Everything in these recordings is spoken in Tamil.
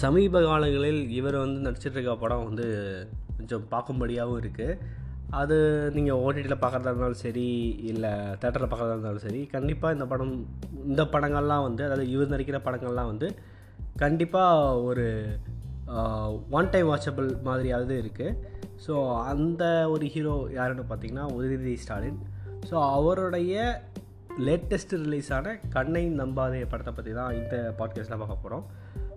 சமீப காலங்களில் இவர் வந்து நடிச்சிட்டு இருக்க படம் வந்து கொஞ்சம் பார்க்கும்படியாகவும் இருக்குது அது நீங்கள் ஓடிடியில் பார்க்குறதா இருந்தாலும் சரி இல்லை தேட்டரில் பார்க்குறதா இருந்தாலும் சரி கண்டிப்பாக இந்த படம் இந்த படங்கள்லாம் வந்து அதாவது இவர் நடிக்கிற படங்கள்லாம் வந்து கண்டிப்பாக ஒரு ஒன் டைம் வாட்சபிள் மாதிரியாவது இருக்குது ஸோ அந்த ஒரு ஹீரோ யாருன்னு பார்த்தீங்கன்னா உதயநிதி ஸ்டாலின். ஸோ அவருடைய லேட்டஸ்ட் ரிலீஸான கண்ணை நம்பாதே படத்தை பற்றி தான் இந்த பாட்காஸ்ட்டில் பார்க்க போகிறோம்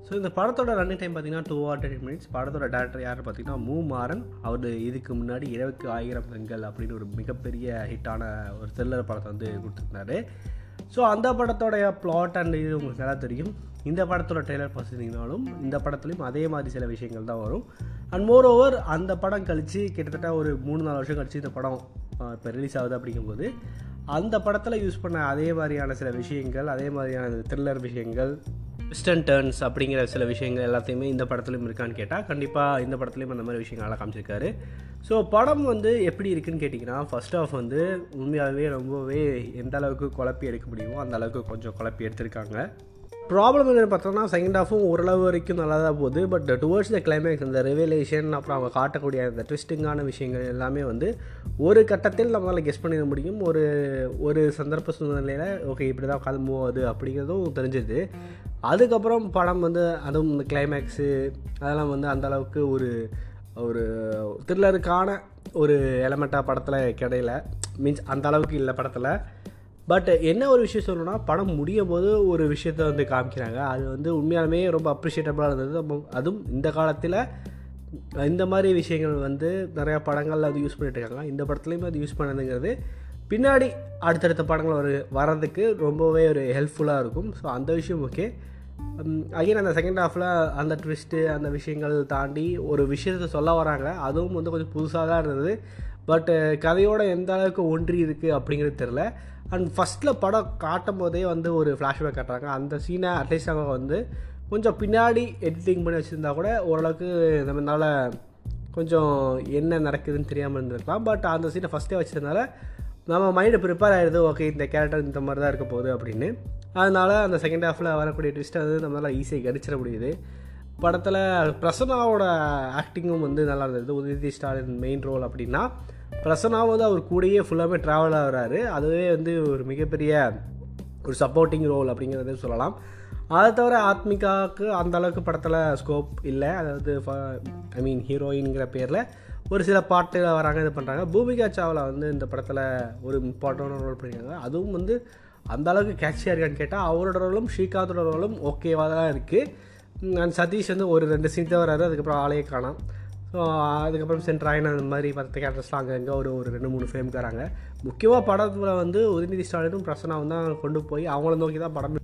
ஸோ இந்த படத்தோட ரன்னிங் டைம் பார்த்தீங்கன்னா டூ ஆர் டென் மினிட்ஸ் படத்தோட டேரக்டர் யார் பார்த்தீங்கன்னா மூ மாறன். அவர் இதுக்கு முன்னாடி இரவுக்கு ஆயிரம் பெண்கள் அப்படின்னு ஒரு மிகப்பெரிய ஹிட்டான ஒரு த்ரில்லர் படத்தை வந்து கொடுத்துருந்தாரு. ஸோ அந்த படத்தோடைய பிளாட் அண்ட் இது உங்களுக்கு நல்லா தெரியும். இந்த படத்தோட ட்ரெய்லர் பார்த்துருந்தீங்கனாலும் இந்த படத்துலையும் அதே மாதிரி சில விஷயங்கள் தான் வரும். அண்ட் மோர் ஓவர் அந்த படம் கழித்து கிட்டத்தட்ட ஒரு மூணு நாலு வருஷம் கழித்து இந்த படம் இப்போ ரிலீஸ் ஆகுது அப்படிங்கும்போது அந்த படத்தில் யூஸ் பண்ண அதே மாதிரியான சில விஷயங்கள் அதே மாதிரியான த்ரில்லர் விஷயங்கள் வெஸ்டர்ன் டேர்ன்ஸ் அப்படிங்கிற சில விஷயங்கள் எல்லாத்தையுமே இந்த படத்துலையும் இருக்கான்னு கேட்டால் கண்டிப்பாக இந்த படத்துலையும் அந்த மாதிரி விஷயங்கள்லாம் காமிச்சிருக்காரு. ஸோ படம் வந்து எப்படி இருக்குன்னு கேட்டிங்கன்னா ஃபஸ்ட் ஆஃப் வந்து உண்மையாகவே ரொம்பவே எந்த அளவுக்கு குழப்பி எடுக்க முடியுமோ அந்த அளவுக்கு கொஞ்சம் குழப்பி எடுத்திருக்காங்க. ப்ராப்ளம் என்னென்னு பார்த்தோம்னா செகண்ட் ஆஃபும் ஓரளவு வரைக்கும் நல்லா தான் போகுது. பட் டுவர்ட்ஸ் த கிளைமேக்ஸ் அந்த ரெவலேஷன் அப்புறம் அவங்க காட்டக்கூடிய அந்த ட்விஸ்டிங்கான விஷயங்கள் எல்லாமே வந்து ஒரு கட்டத்தில் நம்மளால் கெஸ் பண்ணிட முடியும். ஒரு ஒரு சந்தர்ப்ப சூழ்நிலையில் ஓகே இப்படி தான் உட்காந்து மூவ் ஆகுது அப்படிங்கிறதும் தெரிஞ்சுது. அதுக்கப்புறம் படம் வந்து அதுவும் இந்த கிளைமேக்ஸு அதெல்லாம் வந்து அந்த அளவுக்கு ஒரு ஒரு த்ரில்லருக்கான ஒரு எலமெண்ட்டாக படத்தில் கிடையில. மீன்ஸ் அந்த அளவுக்கு இல்லை படத்தில். பட் என்ன ஒரு விஷயம் சொல்லணும்னா படம் முடியும் போது ஒரு விஷயத்த வந்து காமிக்கிறாங்க. அது வந்து உண்மையாலுமே ரொம்ப அப்ரிஷியேட்டபுளாக இருந்தது. அதுவும் இந்த காலத்தில் இந்த மாதிரி விஷயங்கள் வந்து நிறையா படங்களில் அது யூஸ் பண்ணிட்டு இருக்காங்க. இந்த படத்துலையுமே அது யூஸ் பண்ணதுங்கிறது. பின்னாடி அடுத்தடுத்த படங்கள் வரு வர்றதுக்கு ரொம்பவே ஒரு ஹெல்ப்ஃபுல்லாக இருக்கும். ஸோ அந்த விஷயம் ஓகே அகைன் அந்த செகண்ட் ஹாஃபில் அந்த ட்விஸ்ட்டு அந்த விஷயங்கள் தாண்டி ஒரு விஷயத்தை சொல்ல வராங்க. அதுவும் வந்து கொஞ்சம் புதுசாக தான் இருந்தது. பட்டு கதையோட எந்த அளவுக்கு ஒன்றி இருக்குது அப்படிங்கிறது தெரில அண்ட் ஃபஸ்ட்டில் படம் காட்டும் போதே வந்து ஒரு ஃப்ளாஷ்பேக் காட்டுறாங்க. அந்த சீனை அட்லீஸ்ட் அவங்க வந்து கொஞ்சம் பின்னாடி எடிட்டிங் பண்ணி வச்சுருந்தா கூட ஓரளவுக்கு நம்மளால் கொஞ்சம் என்ன நடக்குதுன்னு தெரியாமல் இருந்திருக்கலாம். பட் அந்த சீனை ஃபஸ்ட்டே வச்சதுனால நம்ம மைண்டு ப்ரிப்பேர் ஆகிடுது ஓகே இந்த கேரக்டர் இந்த மாதிரி தான் இருக்க போகுது அப்படின்னு. அதனால் அந்த செகண்ட் ஹாஃபில் வரக்கூடிய ட்விஸ்ட்டை வந்து நம்மளால் ஈஸியாக கடிச்சிட முடியுது. படத்தில் பிரசனாவோட ஆக்டிங்கும் வந்து நல்லா இருந்தது. உதயநிதி ஸ்டாலின் மெயின் ரோல் அப்படின்னா பிரசனாவும் வந்து அவர் கூடயே ஃபுல்லாகவே ட்ராவல் ஆகிறாரு. அதுவே வந்து ஒரு மிகப்பெரிய ஒரு சப்போர்ட்டிங் ரோல் அப்படிங்கிறத சொல்லலாம். அதை தவிர ஆத்மிகாவுக்கு அந்த அளவுக்கு படத்தில் ஸ்கோப் இல்லை. அதாவது ஐ மீன் ஹீரோயின்ங்கிற பேரில் ஒரு சில பாட்டு வராங்க இது பண்ணுறாங்க பூமிகா சாவ்லா வந்து இந்த படத்தில் ஒரு இம்பார்ட்டண்டான ரோல் பண்ணியிருக்காங்க. அதுவும் வந்து அந்த அளவுக்கு கேட்சியாக இருக்கான்னு கேட்டால் அவரோட ரோலும் ஸ்ரீகாந்தோட ரோலும் ஓகேவாக தான் இருக்குது அண்ட் சதீஷ் வந்து ஒரு ரெண்டு சீன் தான் வராரு அதுக்கப்புறம் ஆளையே காணாம். அதுக்கப்புறம் சென்ட்ராயின் அந்த மாதிரி பத்து கேரக்டர்ஸ்லாம் அங்கே அங்கே ஒரு ஒரு ரெண்டு மூணு ஃப்ரேம்க்கு வராங்க. முக்கியமாக படத்தில் வந்து உதயநிதி ஸ்டாலினும் பிரசனாவும் தான் கொண்டு போய் அவங்கள நோக்கி தான் படம்